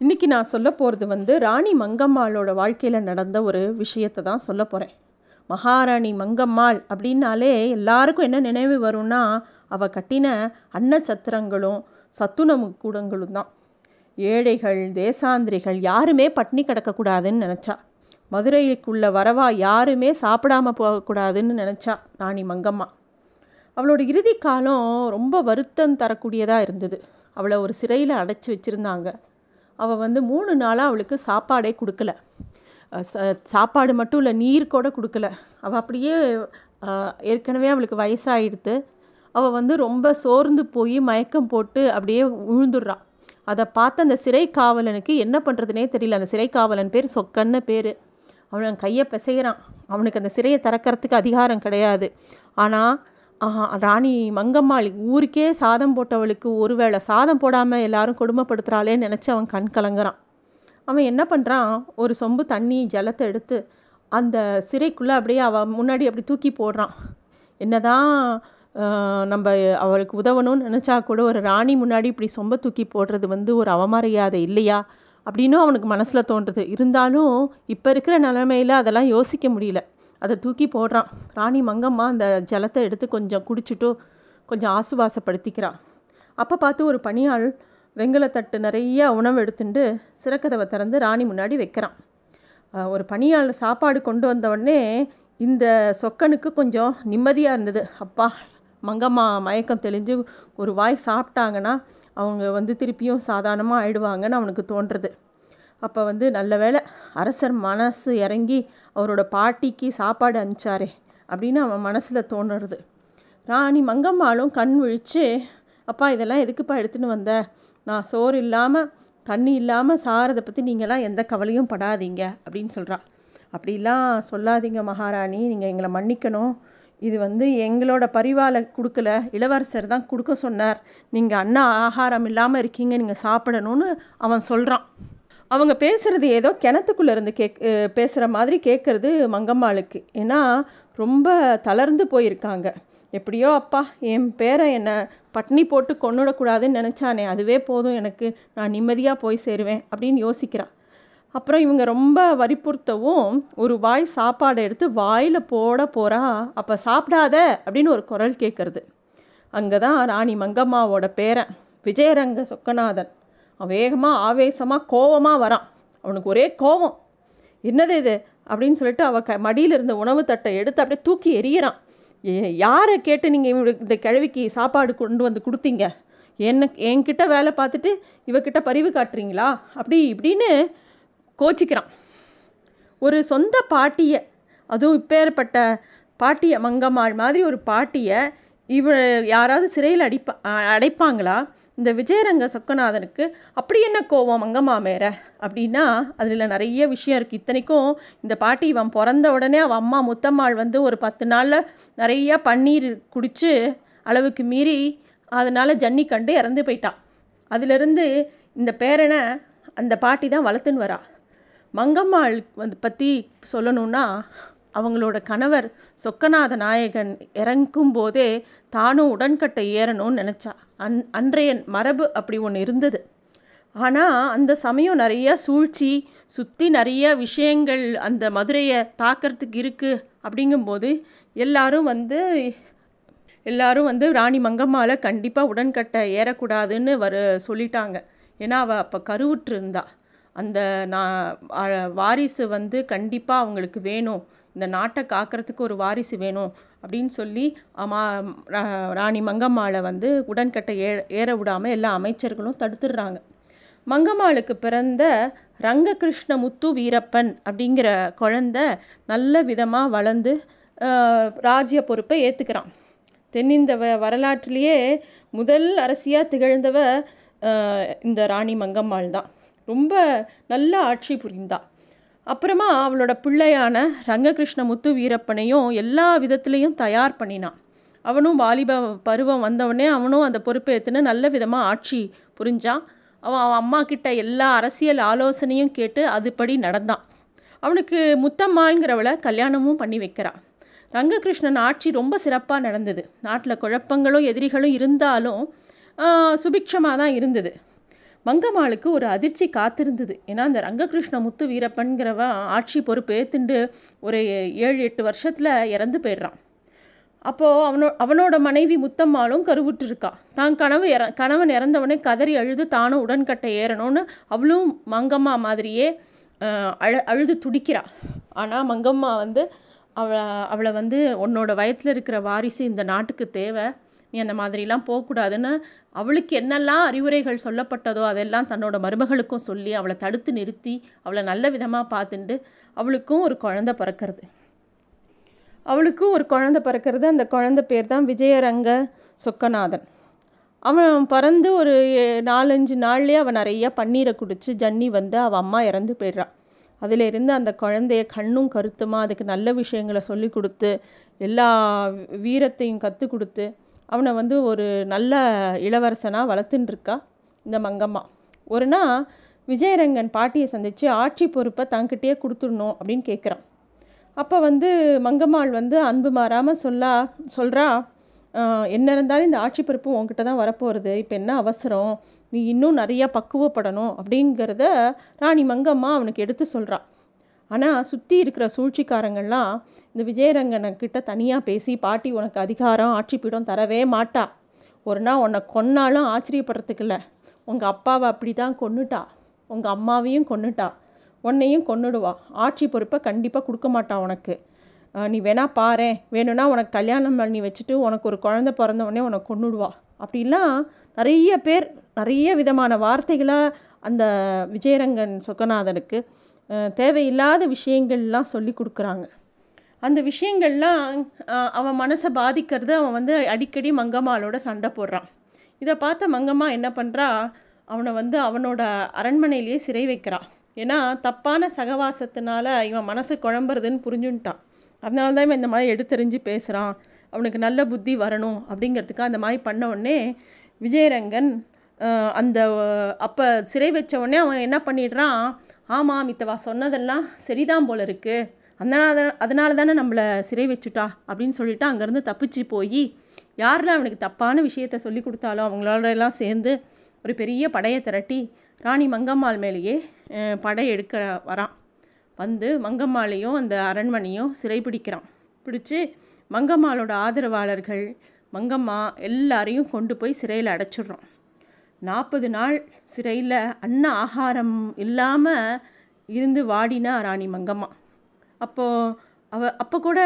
இன்றைக்கி நான் சொல்ல போகிறது வந்து ராணி மங்கம்மாளோட வாழ்க்கையில் நடந்த ஒரு விஷயத்தை தான் சொல்ல போகிறேன் மகாராணி மங்கம்மாள் அப்படின்னாலே எல்லாருக்கும் என்ன நினைவு வரும்னா அவள் கட்டின அன்னச்சத்திரங்களும் சத்துணவு கூடங்களும் தான். ஏழைகள் தேசாந்திரிகள் யாருமே பட்னி கிடக்கக்கூடாதுன்னு நினச்சா. மதுரைக்குள்ள வரவா யாருமே சாப்பிடாம போகக்கூடாதுன்னு நினச்சா ராணி மங்கம்மா. அவளோட இறுதி காலம் ரொம்ப வருத்தம் தரக்கூடியதாக இருந்தது. அவளை ஒரு சிறையில் அடைச்சி வச்சுருந்தாங்க. அவள் வந்து மூணு நாளாக அவளுக்கு சாப்பாடே கொடுக்கல. ச- சாப்பாடு மட்டும் இல்லை நீர் கூட கொடுக்கல. அவள் அப்படியே ஏற்கனவே அவளுக்கு வயசாகிடுது அவள் வந்து ரொம்ப சோர்ந்து போய் மயக்கம் போட்டு அப்படியே விழுந்துடுறா அதை பார்த்து அந்த சிறை காவலனுக்கு என்ன பண்ணுறதுனே தெரியல. அந்த சிறை காவலன் பேர் சொக்கன்னு பேர். அவன் கையை பிசைகிறான் அவனுக்கு அந்த சிறையை திறக்கறதுக்கு அதிகாரம் கிடையாது. ஆனால் ராணி மங்கம்மாள் ஊருக்கே சாதம் போட்டவளுக்கு ஒருவேளை சாதம் போடாமல் எல்லாரும் கொடுமைப்படுத்துகிறாளேன்னு நினச்சி அவன் கண் கலங்குறான். அவன் என்ன பண்ணுறான் ஒரு சொம்பு தண்ணி ஜலத்தை எடுத்து அந்த சிறைக்குள்ளே அப்படியே அவள் முன்னாடி அப்படி தூக்கி போடுறான். என்னதான் நம்ம அவளுக்கு உதவணும்னு நினச்சா கூட ஒரு ராணி முன்னாடி இப்படி சொம்ப தூக்கி போடுறது வந்து ஒரு அவமரியாதை இல்லையா? அப்படின்னும் அவனுக்கு மனசில் தோன்றுது. இருந்தாலும் இப்போ இருக்கிற நிலைமையில் அதெல்லாம் யோசிக்க முடியல. அதை தூக்கி போடுறான். ராணி மங்கம்மா அந்த ஜலத்தை எடுத்து கொஞ்சம் குடிச்சிட்டு கொஞ்சம் ஆசுவாசப்படுத்திக்கிறான் அப்போ பார்த்து ஒரு பணியாள் வெங்கலத்தட்டு நிறைய உணவு எடுத்துட்டு சிறக்கதவை திறந்து ராணி முன்னாடி வைக்கிறான். ஒரு பணியாள் சாப்பாடு கொண்டு வந்தவுடனே இந்த சொக்கனுக்கு கொஞ்சம் நிம்மதியாக இருந்தது. அப்பா மங்கம்மா மயக்கம் தெளிஞ்சு ஒரு வாய் சாப்பிட்டாங்கன்னா அவங்க வந்து திருப்பியும் சாதாரணமாக ஆயிடுவாங்கன்னு அவனுக்கு தோன்றுறது. அப்போ வந்து நல்ல வேளை அரசர் மனசு இறங்கி அவரோட பாட்டிக்கு சாப்பாடு அனுப்பிச்சாரே அப்படின்னு அவன் மனசில் தோணுறது. ராணி மங்கம்மாளும் கண் விழிச்சு அப்பா இதெல்லாம் எதுக்குப்பா எடுத்துன்னு வந்த? நான் சோறு இல்லாமல் தண்ணி இல்லாமல் சாரதை பற்றி நீங்களாம் எந்த கவலையும் படாதீங்க அப்படின்னு சொல்கிறா அப்படிலாம் சொல்லாதீங்க மகாராணி நீங்கள் எங்களை மன்னிக்கணும். இது வந்து எங்களோட பரிவாலை கொடுக்கல இளவரசர் தான் கொடுக்க சொன்னார். நீங்கள் அண்ணா ஆகாரம் இல்லாமல் இருக்கீங்க நீங்கள் சாப்பிடணும்னு அவன் சொல்கிறான் அவங்க பேசுகிறது ஏதோ கிணத்துக்குள்ளே இருந்து கேக் பேசுகிற மாதிரி கேட்குறது மங்கம்மாளுக்கு. ஏன்னா ரொம்ப தளர்ந்து போயிருக்காங்க. எப்படியோ அப்பா என் பேரை என்னை பட்னி போட்டு கொண்டுடக்கூடாதுன்னு நினச்சானே அதுவே போதும் எனக்கு நான் நிம்மதியாக போய் சேருவேன் அப்படின்னு யோசிக்கிறான் அப்புறம் இவங்க ரொம்ப வற்புறுத்தவும் ஒரு வாய் சாப்பாடை எடுத்து வாயில் போட போகிறா அப்போ சாப்பிடாத அப்படின்னு ஒரு குரல் கேட்குறது அங்கே தான் ராணி மங்கம்மாவோட பேரன் விஜயரங்க சொக்கநாதன். வேகமாக ஆவேசமாக கோவமாக வரான். அவனுக்கு ஒரே கோவம். என்னது இது? அப்படின்னு சொல்லிட்டு அவள் க மடியில் இருந்த உணவு தட்டை எடுத்து அப்படியே தூக்கி எறியறான். ஏ யாரை கேட்டு நீங்கள் இந்த கிழவிக்கு சாப்பாடு கொண்டு வந்து கொடுத்தீங்க? என்ன என்கிட்ட வேலை பார்த்துட்டு இவக்கிட்ட பரிவு காட்டுறீங்களா? அப்படி இப்படின்னு கோச்சிக்கிறான். ஒரு சொந்த பாட்டியை அதுவும் இப்பேற்பட்ட பாட்டியை மங்கம்மாள் மாதிரி ஒரு பாட்டியை இவ யாராவது சிறையில் அடிப்பா அடைப்பாங்களா? இந்த விஜயரங்க சொக்கநாதனுக்கு அப்படி என்ன கோவம் மங்கம்மா மேர அப்படின்னா அதில் நிறைய விஷயம் இருக்குது இத்தனைக்கும் இந்த பாட்டி இவன் பிறந்த உடனே அவன் அம்மா முத்தம்மாள் வந்து ஒரு பத்து நாளில் நிறைய பன்னீர் குடித்து அளவுக்கு மீறி அதனால் ஜன்னி கண்டு இறந்து போயிட்டான் அதிலிருந்து இந்த பேரனை அந்த பாட்டி தான் வளர்த்துன்னு வரா. மங்கம்மாள் வந்து பற்றி சொல்லணும்னா அவங்களோட கணவர் சொக்கநாத நாயகன் இறங்கும் போதே தானும் உடன்கட்டை ஏறணும்னு நினச்சா. அன் அன்றைய மரபு அப்படி ஒன்று இருந்தது. ஆனால் அந்த சமயம் நிறைய சூழ்ச்சி சுற்றி நிறைய விஷயங்கள் அந்த மதுரையை தாக்கிறதுக்கு இருக்குது அப்படிங்கும்போது எல்லாரும் வந்து எல்லாரும் வந்து ராணி மங்கம்மாவை கண்டிப்பாக உடன்கட்டை ஏறக்கூடாதுன்னு வர சொல்லிட்டாங்க. ஏன்னா அவள் அப்போ கருவுற்று இருந்தா அந்த நான் வாரிசு வந்து கண்டிப்பாக அவங்களுக்கு வேணும். இந்த நாட்டை காக்கிறதுக்கு ஒரு வாரிசு வேணும் அப்படின்னு சொல்லி அம்மா ரா- ராணி மங்கம்மாளை வந்து உடன்கட்டை ஏ ஏற விடாமல் எல்லா அமைச்சர்களும் தடுத்துடுறாங்க. மங்கம்மாளுக்கு பிறந்த ரங்ககிருஷ்ண முத்து வீரப்பன் அப்படிங்கிற குழந்த நல்ல விதமாக வளர்ந்து ராஜ்ய பொறுப்பை ஏற்றுக்கிறான் தென்னிந்த வ வரலாற்றிலேயே முதல் அரசியாக திகழ்ந்தவ இந்த ராணி மங்கம்மாள் தான். ரொம்ப நல்ல ஆட்சி புரிந்தா. அப்புறமா அவளோட பிள்ளையான ரங்ககிருஷ்ண முத்து வீரப்பனையும் எல்லா விதத்துலேயும் தயார் பண்ணினான். அவனும் வாலிப பருவம் வந்தவொடனே அவனும் அந்த பொறுப்பை ஏற்றுன்னு நல்ல விதமாக ஆட்சி புரிஞ்சான். அவன் அவன் அம்மா கிட்ட எல்லா அரசியல் ஆலோசனையும் கேட்டு அதுபடி நடந்தான். அவனுக்கு முத்தம்மாள்ங்கிறவளை கல்யாணமும் பண்ணி வைக்கிறான் ரங்ககிருஷ்ணன் ஆட்சி ரொம்ப சிறப்பாக நடந்தது. நாட்டில் குழப்பங்களும் எதிரிகளும் இருந்தாலும் சுபிக்ஷமாக தான் இருந்தது. மங்கம்மாளுக்கு ஒரு அதிர்ச்சி காத்திருந்தது. ஏன்னா அந்த ரங்ககிருஷ்ண முத்து வீரப்பன்கிறவன் ஆட்சி பொறுப்பு ஏற்றுண்டு ஒரு ஏழு எட்டு வருஷத்தில் இறந்து போயிடுறான். அப்போது அவனோ அவனோட மனைவி முத்தம்மாளும் கருவுற்றிருக்கா. தான் கனவு இற கணவன் இறந்தவனே கதறி அழுது தானும் உடன்கட்டை ஏறணும்னு அவளும் மங்கம்மா மாதிரியே அழ அழுது துடிக்கிறா. ஆனால் மங்கம்மா வந்து அவளை அவளை வந்து உன்னோட வயத்தில் இருக்கிற வாரிசு இந்த நாட்டுக்கு தேவை. நீ அந்த மாதிரிலாம் போகக்கூடாதுன்னு அவளுக்கு என்னெல்லாம் அறிவுரைகள் சொல்லப்பட்டதோ அதெல்லாம் தன்னோட மருமகளுக்கும் சொல்லி அவளை தடுத்து நிறுத்தி அவளை நல்ல விதமாக பார்த்துட்டு அவளுக்கும் ஒரு குழந்த பிறக்கிறது. அவளுக்கும் ஒரு குழந்த பிறக்கிறது. அந்த குழந்த பேர் தான் விஜயரங்க சொக்கநாதன். அவன் பிறந்து ஒரு நாலஞ்சு நாள்லேயே அவன் நிறைய பன்னீரை குடித்து ஜன்னி வந்து அவள் அம்மா இறந்து போயிடுறான் அதிலிருந்து அந்த குழந்தைய கண்ணும் கருத்துமாக அதுக்கு நல்ல விஷயங்களை சொல்லி கொடுத்து எல்லா வீரத்தையும் கற்றுக் கொடுத்து அவனை வந்து ஒரு நல்ல இளவரசனாக வளர்த்துட்டுருக்கா இந்த மங்கம்மா. ஒரு நாள் விஜயரங்கன் பாட்டியை சந்தித்து ஆட்சி பொறுப்பை தங்கிட்டே கொடுத்துடணும் அப்படின்னு கேட்குறான் அப்போ வந்து மங்கம்மாள் வந்து அன்பு மாறாமல் சொல்லா சொல்கிறா என்ன இருந்தாலும் இந்த ஆட்சி பொறுப்பு உங்ககிட்ட தான் வரப்போகிறது இப்போ என்ன அவசரம்? நீ இன்னும் நிறையா பக்குவப்படணும் அப்படிங்கிறத ராணி மங்கம்மா அவனுக்கு எடுத்து சொல்கிறான் ஆனால் சுற்றி இருக்கிற சூழ்ச்சிக்காரங்கள்லாம் இந்த விஜயரங்கனக்கிட்ட தனியாக பேசி பாட்டி உனக்கு அதிகாரம் ஆட்சிப்பீடம் தரவே மாட்டா. ஒரு நாள் உன்னை கொன்னாலும் ஆச்சரியப்படுறதுக்கு இல்லை. உங்கள் அப்பாவை அப்படி தான் கொன்னுட்டா. உங்கள் அம்மாவையும் கொன்னுட்டா. உன்னையும் கொன்னுடுவா. ஆட்சி பொறுப்பை கண்டிப்பாக கொடுக்க மாட்டா உனக்கு. நீ வேணா பாரு. வேணும்னா உனக்கு கல்யாணம் பண்ணி வச்சுட்டு உனக்கு ஒரு குழந்த பிறந்தவொடனே உனக்கு கொன்னுடுவா. அப்படிலாம் நிறைய பேர் நிறைய விதமான வார்த்தைகளை அந்த விஜயரங்கன் சொக்கநாதனுக்கு தேவையில்லாத விஷயங்கள்லாம் சொல்லி கொடுக்குறாங்க. அந்த விஷயங்கள்லாம் அவன் மனசை பாதிக்கிறது அவன் வந்து அடிக்கடி மங்கம்மாளோட சண்டை போடுறான். இதை பார்த்த மங்கம்மா என்ன பண்ணுறா அவனை வந்து அவனோட அரண்மனையிலேயே சிறை வைக்கிறான் ஏன்னா தப்பான சகவாசத்தினால இவன் மனசு குழம்புறதுன்னு புரிஞ்சுன்ட்டான். அதனால தான் இவன் இந்த மாதிரி எடுத்தறிஞ்சு பேசுகிறான் அவனுக்கு நல்ல புத்தி வரணும் அப்படிங்கிறதுக்கு அந்த மாதிரி பண்ண உடனே விஜயரங்கன் அந்த அப்போ சிறை வச்ச உடனே அவன் என்ன பண்ணிடுறான்? ஆமாம் மித்தவா சொன்னதெல்லாம் சரிதான் போல இருக்குது அதனால அதனால தானே நம்மளை சிறை வச்சுட்டா? அப்படின்னு சொல்லிட்டு அங்கேருந்து தப்பிச்சு போய் யாரெல்லாம் அவனுக்கு தப்பான விஷயத்த சொல்லி கொடுத்தாலும் அவங்களோட எல்லாம் சேர்ந்து ஒரு பெரிய படையை திரட்டி ராணி மங்கம்மாள் மேலேயே படை எடுக்க வரான். வந்து மங்கம்மாளையும் அந்த அரண்மனையும் சிறைப்பிடிக்கிறான் பிடிச்சி மங்கம்மாளோட ஆதரவாளர்கள் மங்கம்மா எல்லாரையும் கொண்டு போய் சிறையில் அடைச்சிடுறோம் நாற்பது நாள் சிறையில் அன்ன ஆகாரம் இல்லாமல் இருந்து வாடினா ராணி மங்கம்மா. அப்போது அவ அப்போ கூட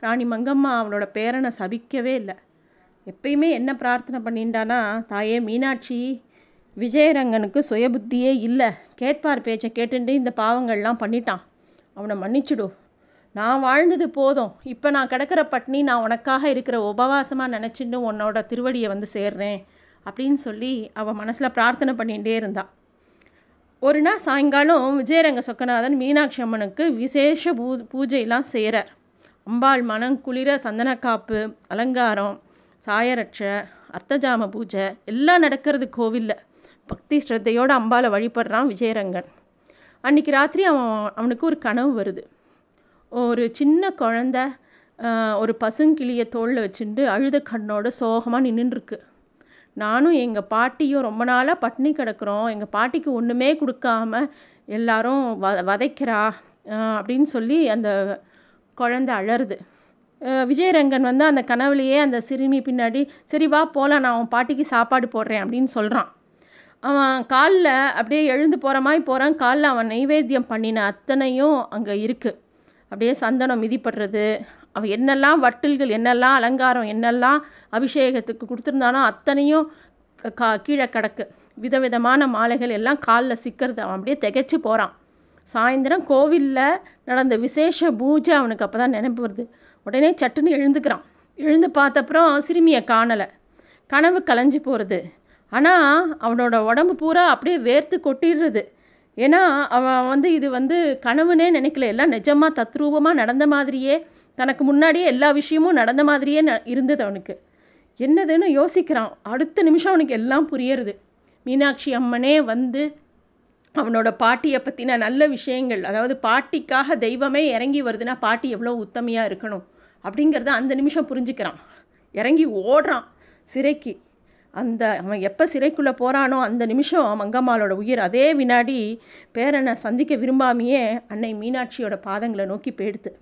ராணி மங்கம்மா அவனோட பேரனை சபிக்கவே இல்லை. எப்பயுமே என்ன பிரார்த்தனை பண்ணிட்டானா தாயே மீனாட்சி விஜயரங்கனுக்கு சுயபுத்தியே இல்லை. கேட்பார் பேச்சை கேட்டுட்டு இந்த பாவங்கள்லாம் பண்ணிட்டான். அவனை மன்னிச்சுடு. நான் வாழ்ந்தது போதும். இப்போ நான் கிடக்கிற பட்னி நான் உனக்காக இருக்கிற உபவாசமாக நினச்சிட்டு உன்னோட திருவடியை வந்து சேர்றேன். அப்படின்னு சொல்லி அவள் மனசில் பிரார்த்தனை பண்ணிகிட்டே இருந்தாள் ஒரு நாள் சாயங்காலம் விஜயரங்க சொக்கநாதன் மீனாட்சி அம்மனுக்கு விசேஷ பூ பூஜையெல்லாம் செய்கிறார் அம்பாள் மனம் குளிர சந்தனக்காப்பு அலங்காரம் சாயரட்சை அர்த்தஜாம பூஜை எல்லாம் நடக்கிறது கோவிலில். பக்தி ஸ்ரத்தையோடு அம்பாவை வழிபடுறான் விஜயரங்கன். அன்றைக்கி ராத்திரி அவன் அவனுக்கு ஒரு கனவு வருது. ஒரு சின்ன குழந்த ஒரு பசுங்கிளியை தோளில் வச்சுட்டு அழுத கண்ணோட சோகமாக நின்றுருக்கு நானும் எங்கள் பாட்டியும் ரொம்ப நாளாக பட்னி கிடக்கிறோம். எங்கள் பாட்டிக்கு ஒன்றுமே கொடுக்காம எல்லாரும் வ வதைக்கிறா அப்படின்னு சொல்லி அந்த குழந்த அழருது விஜயரங்கன் வந்து அந்த கனவுலையே அந்த சிறுமி பின்னாடி சரி வா போகலாம் நான் அவன் பாட்டிக்கு சாப்பாடு போடுறேன் அப்படின்னு சொல்கிறான் அவன் காலில் அப்படியே எழுந்து போகிற மாதிரி போகிறான் காலில் அவன் நைவேத்தியம் பண்ணின அத்தனையும் அங்கே இருக்குது அப்படியே சந்தனம் மிதிப்படுறது அவன் என்னெல்லாம் வட்டில்கள் என்னெல்லாம் அலங்காரம் என்னெல்லாம் அபிஷேகத்துக்கு கொடுத்துருந்தானோ அத்தனையும் கா கீழே கிடக்கு. விதவிதமான மாலைகள் எல்லாம் காலில் சிக்கிறது. அவன் அப்படியே திகைச்சு போகிறான் சாயந்தரம் கோவிலில் நடந்த விசேஷ பூஜை அவனுக்கு அப்போ தான் நினைப்பு வருது. உடனே சட்டுன்னு எழுந்துக்கிறான். எழுந்து பார்த்தப்புறம் சிறுமியை காணலை. கனவு கலைஞ்சு போகிறது ஆனால் அவனோட உடம்பு பூரா அப்படியே வேர்த்து கொட்டிடுறது. ஏன்னா அவன் வந்து இது வந்து கனவுனே நினைக்கல. எல்லாம் நிஜமாக தத்ரூபமாக நடந்த மாதிரியே தனக்கு முன்னாடியே எல்லா விஷயமும் நடந்த மாதிரியே ந இருந்தது அவனுக்கு. என்னதுன்னு யோசிக்கிறான். அடுத்த நிமிஷம் அவனுக்கு எல்லாம் புரியறது. மீனாட்சி அம்மனே வந்து அவனோட பாட்டியை பற்றின நல்ல விஷயங்கள் அதாவது பாட்டிக்காக தெய்வமே இறங்கி வருதுன்னா பாட்டி எவ்வளோ உத்தமையாக இருக்கணும் அப்படிங்கிறத அந்த நிமிஷம் புரிஞ்சுக்கிறான். இறங்கி ஓடுறான் சிறைக்கு. அந்த அவன் எப்போ சிறைக்குள்ளே போகிறானோ அந்த நிமிஷம் மங்கம்மாளோட உயிர். அதே வினாடி பேரனை சந்திக்க விரும்பாமையே அன்னை மீனாட்சியோட பாதங்களை நோக்கி போயிடுத்து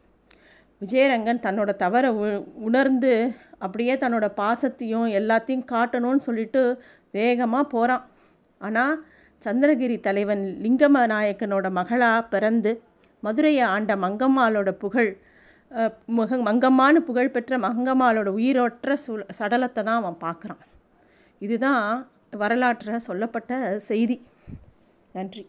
விஜயரங்கன் தன்னோட தவறை உ உணர்ந்து அப்படியே தன்னோட பாசத்தையும் எல்லாத்தையும் காட்டணும்னு சொல்லிட்டு வேகமாக போகிறான் ஆனால் சந்திரகிரி தலைவன் லிங்கம நாயக்கனோட மகளாக பிறந்து மதுரையை ஆண்ட மங்கம்மாளோட புகழ் முக மங்கம்மான்னு புகழ்பெற்ற மங்கம்மாளோட உயிரோற்ற சு சடலத்தை தான் அவன் பார்க்குறான். இதுதான் வரலாற்றில் சொல்லப்பட்ட செய்தி. நன்றி.